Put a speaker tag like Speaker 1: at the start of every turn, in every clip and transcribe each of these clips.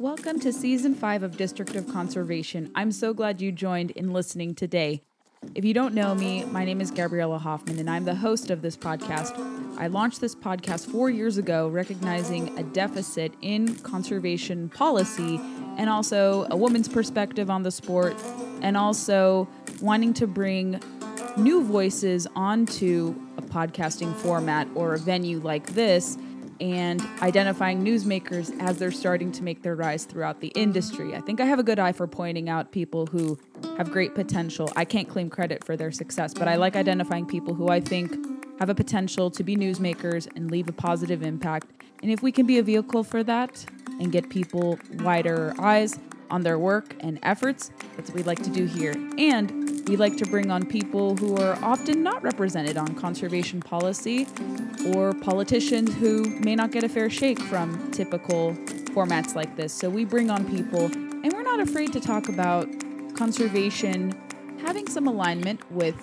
Speaker 1: Welcome to season five of District of Conservation. I'm so glad you joined in listening today. If you don't know me, my name is Gabriella Hoffman, and I'm the host of this podcast. I launched this podcast four years ago, recognizing a deficit in conservation policy and also a woman's perspective on the sport, and also wanting to bring new voices onto a podcasting format or a venue like this and identifying newsmakers as they're starting to make their rise throughout the industry. I think I have a good eye for pointing out people who have great potential. I can't claim credit for their success, but I like identifying people who I think have a potential to be newsmakers and leave a positive impact. And if we can be a vehicle for that and get people wider eyes on their work and efforts, that's what we'd like to do here. And we like to bring on people who are often not represented on conservation policy or politicians who may not get a fair shake from typical formats like this. So we bring on people, and we're not afraid to talk about conservation having some alignment with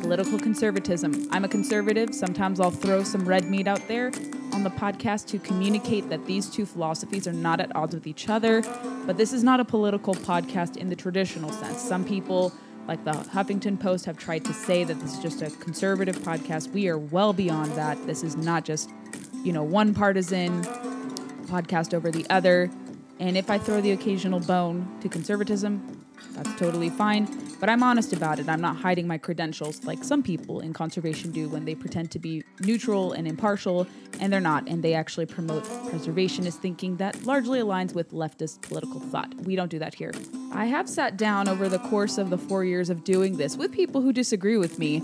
Speaker 1: political conservatism. I'm a conservative. Sometimes I'll throw some red meat out there on the podcast to communicate that these two philosophies are not at odds with each other. But this is not a political podcast in the traditional sense. Some people, like the Huffington Post, have tried to say that this is just a conservative podcast. We are well beyond that. This is not just, you know, one partisan podcast over the other. And if I throw the occasional bone to conservatism, that's totally fine. But I'm honest about it. I'm not hiding my credentials like some people in conservation do when they pretend to be neutral and impartial, and they're not. And they actually promote preservationist thinking that largely aligns with leftist political thought. We don't do that here. I have sat down over the course of the four years of doing this with people who disagree with me.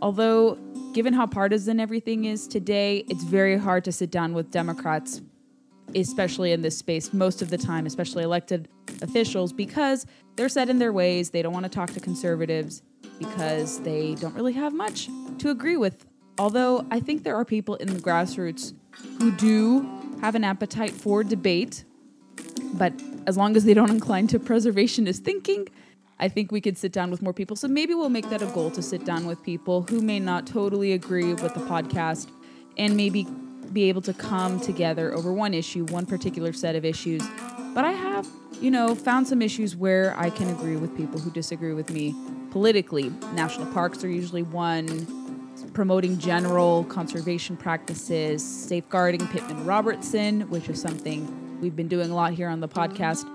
Speaker 1: Although, given how partisan everything is today, it's very hard to sit down with Democrats especially in this space most of the time, especially elected officials, because they're set in their ways. They don't want to talk to conservatives because they don't really have much to agree with. Although I think there are people in the grassroots who do have an appetite for debate, but as long as they don't incline to preservationist thinking, I think we could sit down with more people. So maybe we'll make that a goal to sit down with people who may not totally agree with the podcast and maybe be able to come together over one issue, one particular set of issues. But I have, you know, found some issues where I can agree with people who disagree with me politically. National parks are usually one, promoting general conservation practices, safeguarding Pittman Robertson, which is something we've been doing a lot here on the podcast.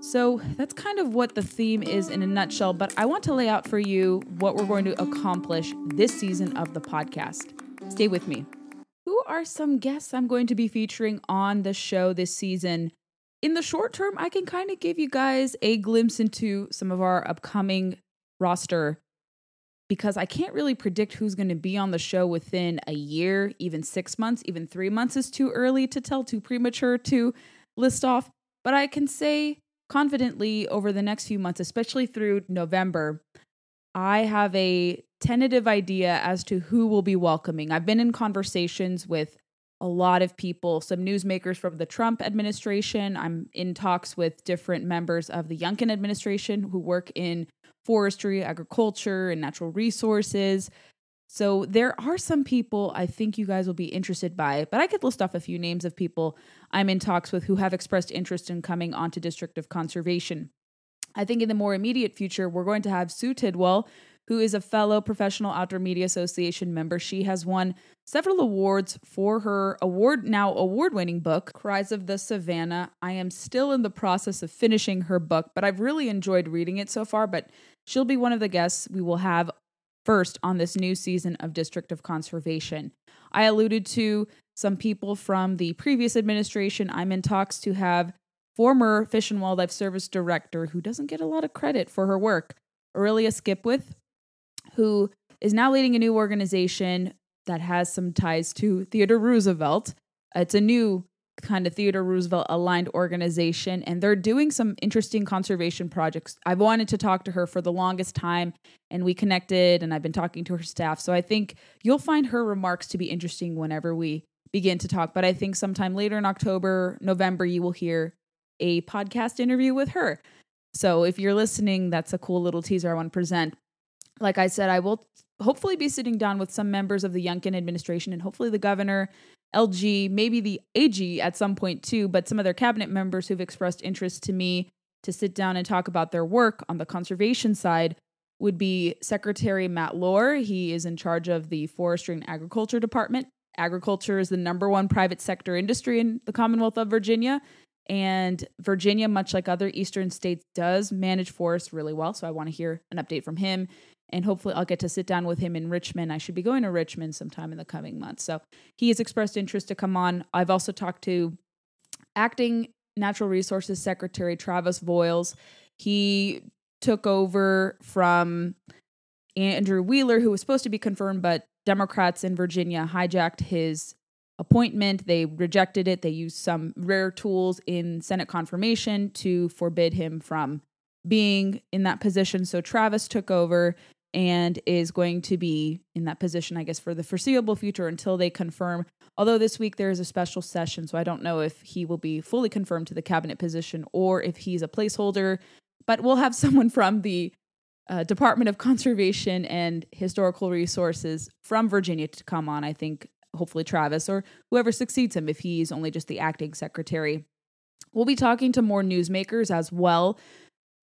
Speaker 1: So that's kind of what the theme is in a nutshell, but I want to lay out for you what we're going to accomplish this season of the podcast. Stay with me Who are some guests I'm going to be featuring on the show this season. In the short term, I can kind of give you guys a glimpse into some of our upcoming roster because I can't really predict who's going to be on the show within a year, even six months, even three months is too early to tell, too premature to list off. But I can say confidently over the next few months, especially through November, I have a tentative idea as to who will be welcoming. I've been in conversations with a lot of people, some newsmakers from the Trump administration. I'm in talks with different members of the Youngkin administration who work in forestry, agriculture, and natural resources. So there are some people I think you guys will be interested by, but I could list off a few names of people I'm in talks with who have expressed interest in coming onto District of Conservation. I think in the more immediate future, we're going to have Sue Tidwell, who is a fellow Professional Outdoor Media Association member. She has won several awards for her award now award-winning book, Cries of the Savannah. I am still in the process of finishing her book, but I've really enjoyed reading it so far, but she'll be one of the guests we will have first on this new season of District of Conservation. I alluded to some people from the previous administration. I'm in talks to have former Fish and Wildlife Service director who doesn't get a lot of credit for her work, Aurelia Skipwith, who is now leading a new organization that has some ties to Theodore Roosevelt. It's a new kind of Theodore Roosevelt aligned organization, and they're doing some interesting conservation projects. I've wanted to talk to her for the longest time, and we connected, and I've been talking to her staff. So I think you'll find her remarks to be interesting whenever we begin to talk. But I think sometime later in October, November, you will hear a podcast interview with her. So if you're listening, that's a cool little teaser I want to present. Like I said, I will hopefully be sitting down with some members of the Youngkin administration and hopefully the governor LG, maybe the AG at some point too, but some of their cabinet members who've expressed interest to me to sit down and talk about their work on the conservation side would be Secretary Matt Lohr. He is in charge of the Forestry and Agriculture Department. Agriculture is the number one private sector industry in the Commonwealth of Virginia. And Virginia, much like other eastern states, does manage forests really well. So I want to hear an update from him and hopefully I'll get to sit down with him in Richmond. I should be going to Richmond sometime in the coming months. So he has expressed interest to come on. I've also talked to acting Natural Resources Secretary Travis Voyles. He took over from Andrew Wheeler, who was supposed to be confirmed, but Democrats in Virginia hijacked his appointment. They rejected it. They used some rare tools in Senate confirmation to forbid him from being in that position. So Travis took over and is going to be in that position, I guess, for the foreseeable future until they confirm. Although this week there is a special session, so I don't know if he will be fully confirmed to the cabinet position or if he's a placeholder. But we'll have someone from the uh, Department of Conservation and Historical Resources from Virginia to come on. I think hopefully Travis or whoever succeeds him if he's only just the acting secretary. We'll be talking to more newsmakers as well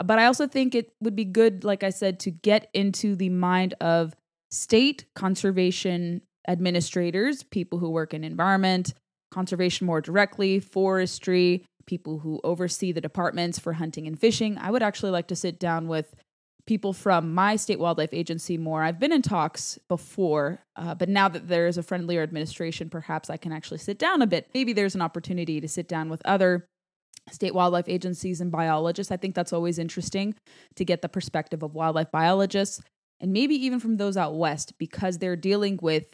Speaker 1: but I also think it would be good, like I said, to get into the mind of state conservation administrators, people who work in environment, conservation more directly, forestry, people who oversee the departments for hunting and fishing. I would actually like to sit down with people from my state wildlife agency more. I've been in talks before, uh, but now that there is a friendlier administration, perhaps I can actually sit down a bit. Maybe there's an opportunity to sit down with other state wildlife agencies and biologists. I think that's always interesting to get the perspective of wildlife biologists and maybe even from those out west because they're dealing with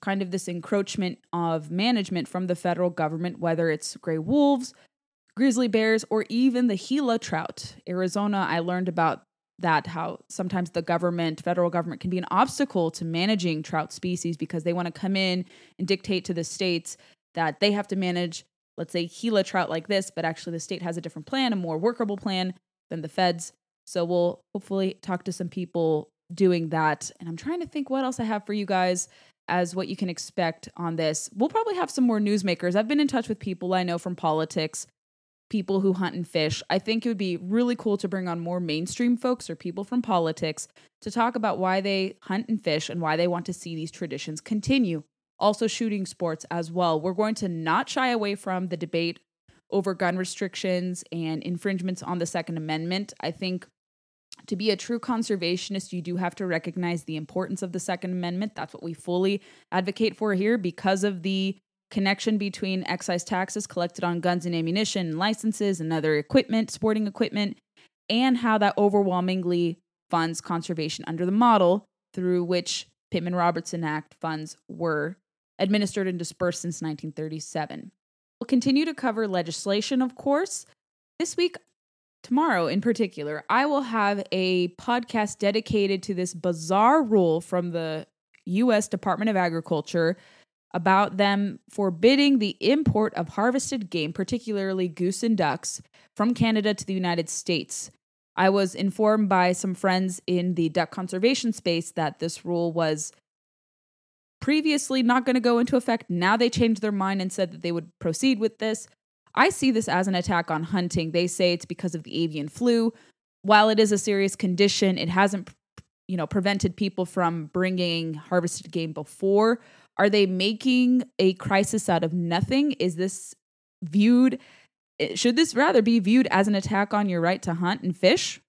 Speaker 1: kind of this encroachment of management from the federal government, whether it's gray wolves, grizzly bears, or even the Gila trout. Arizona, I learned about that how sometimes the government, federal government, can be an obstacle to managing trout species because they want to come in and dictate to the states that they have to manage let's say Gila trout like this, but actually the state has a different plan, a more workable plan than the feds. So we'll hopefully talk to some people doing that. And I'm trying to think what else I have for you guys as what you can expect on this. We'll probably have some more newsmakers. I've been in touch with people I know from politics, people who hunt and fish. I think it would be really cool to bring on more mainstream folks or people from politics to talk about why they hunt and fish and why they want to see these traditions continue also shooting sports as well. We're going to not shy away from the debate over gun restrictions and infringements on the Second Amendment. I think to be a true conservationist, you do have to recognize the importance of the Second Amendment. That's what we fully advocate for here because of the connection between excise taxes collected on guns and ammunition licenses and other equipment, sporting equipment, and how that overwhelmingly funds conservation under the model through which Pittman Robertson Act funds were administered and dispersed since 1937. We'll continue to cover legislation, of course. This week, tomorrow in particular, I will have a podcast dedicated to this bizarre rule from the U.S. Department of Agriculture about them forbidding the import of harvested game, particularly goose and ducks, from Canada to the United States. I was informed by some friends in the duck conservation space that this rule was previously not going to go into effect. Now they changed their mind and said that they would proceed with this. I see this as an attack on hunting. They say it's because of the avian flu. While it is a serious condition, it hasn't you know prevented people from bringing harvested game before. Are they making a crisis out of nothing? Is this viewed eh, should this rather be viewed as an attack on your right to hunt and fish?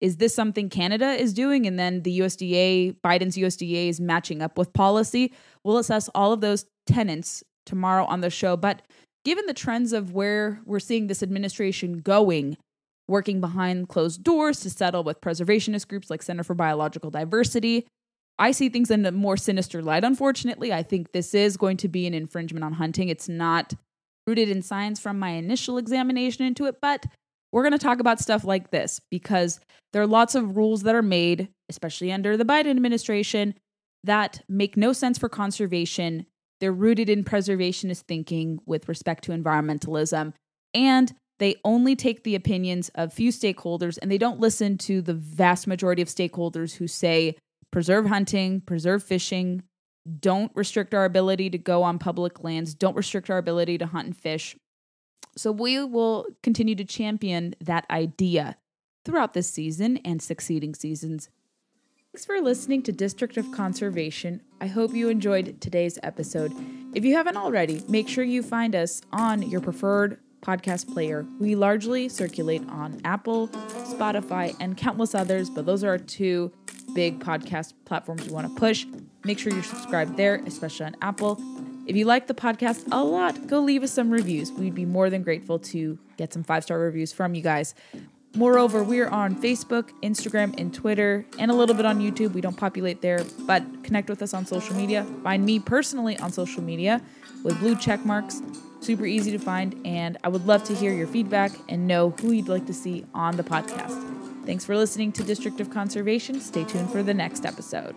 Speaker 1: Is this something Canada is doing? And then the USDA, Biden's USDA is matching up with policy. We'll assess all of those tenants tomorrow on the show. But given the trends of where we're seeing this administration going, working behind closed doors to settle with preservationist groups like Center for Biological Diversity, I see things in a more sinister light, unfortunately. I think this is going to be an infringement on hunting. It's not rooted in science from my initial examination into it, but we're going to talk about stuff like this because there are lots of rules that are made, especially under the Biden administration, that make no sense for conservation. They're rooted in preservationist thinking with respect to environmentalism. And they only take the opinions of few stakeholders and they don't listen to the vast majority of stakeholders who say preserve hunting, preserve fishing, don't restrict our ability to go on public lands, don't restrict our ability to hunt and fish. So we will continue to champion that idea throughout this season and succeeding seasons. Thanks for listening to District of Conservation. I hope you enjoyed today's episode. If you haven't already, make sure you find us on your preferred podcast player. We largely circulate on Apple, Spotify, and countless others, but those are our two big podcast platforms we want to push. Make sure you're subscribed there, especially on Apple. If you like the podcast a lot, go leave us some reviews. We'd be more than grateful to get some five star reviews from you guys. Moreover, we are on Facebook, Instagram, and Twitter, and a little bit on YouTube. We don't populate there, but connect with us on social media. Find me personally on social media with blue check marks. Super easy to find, and I would love to hear your feedback and know who you'd like to see on the podcast. Thanks for listening to District of Conservation. Stay tuned for the next episode.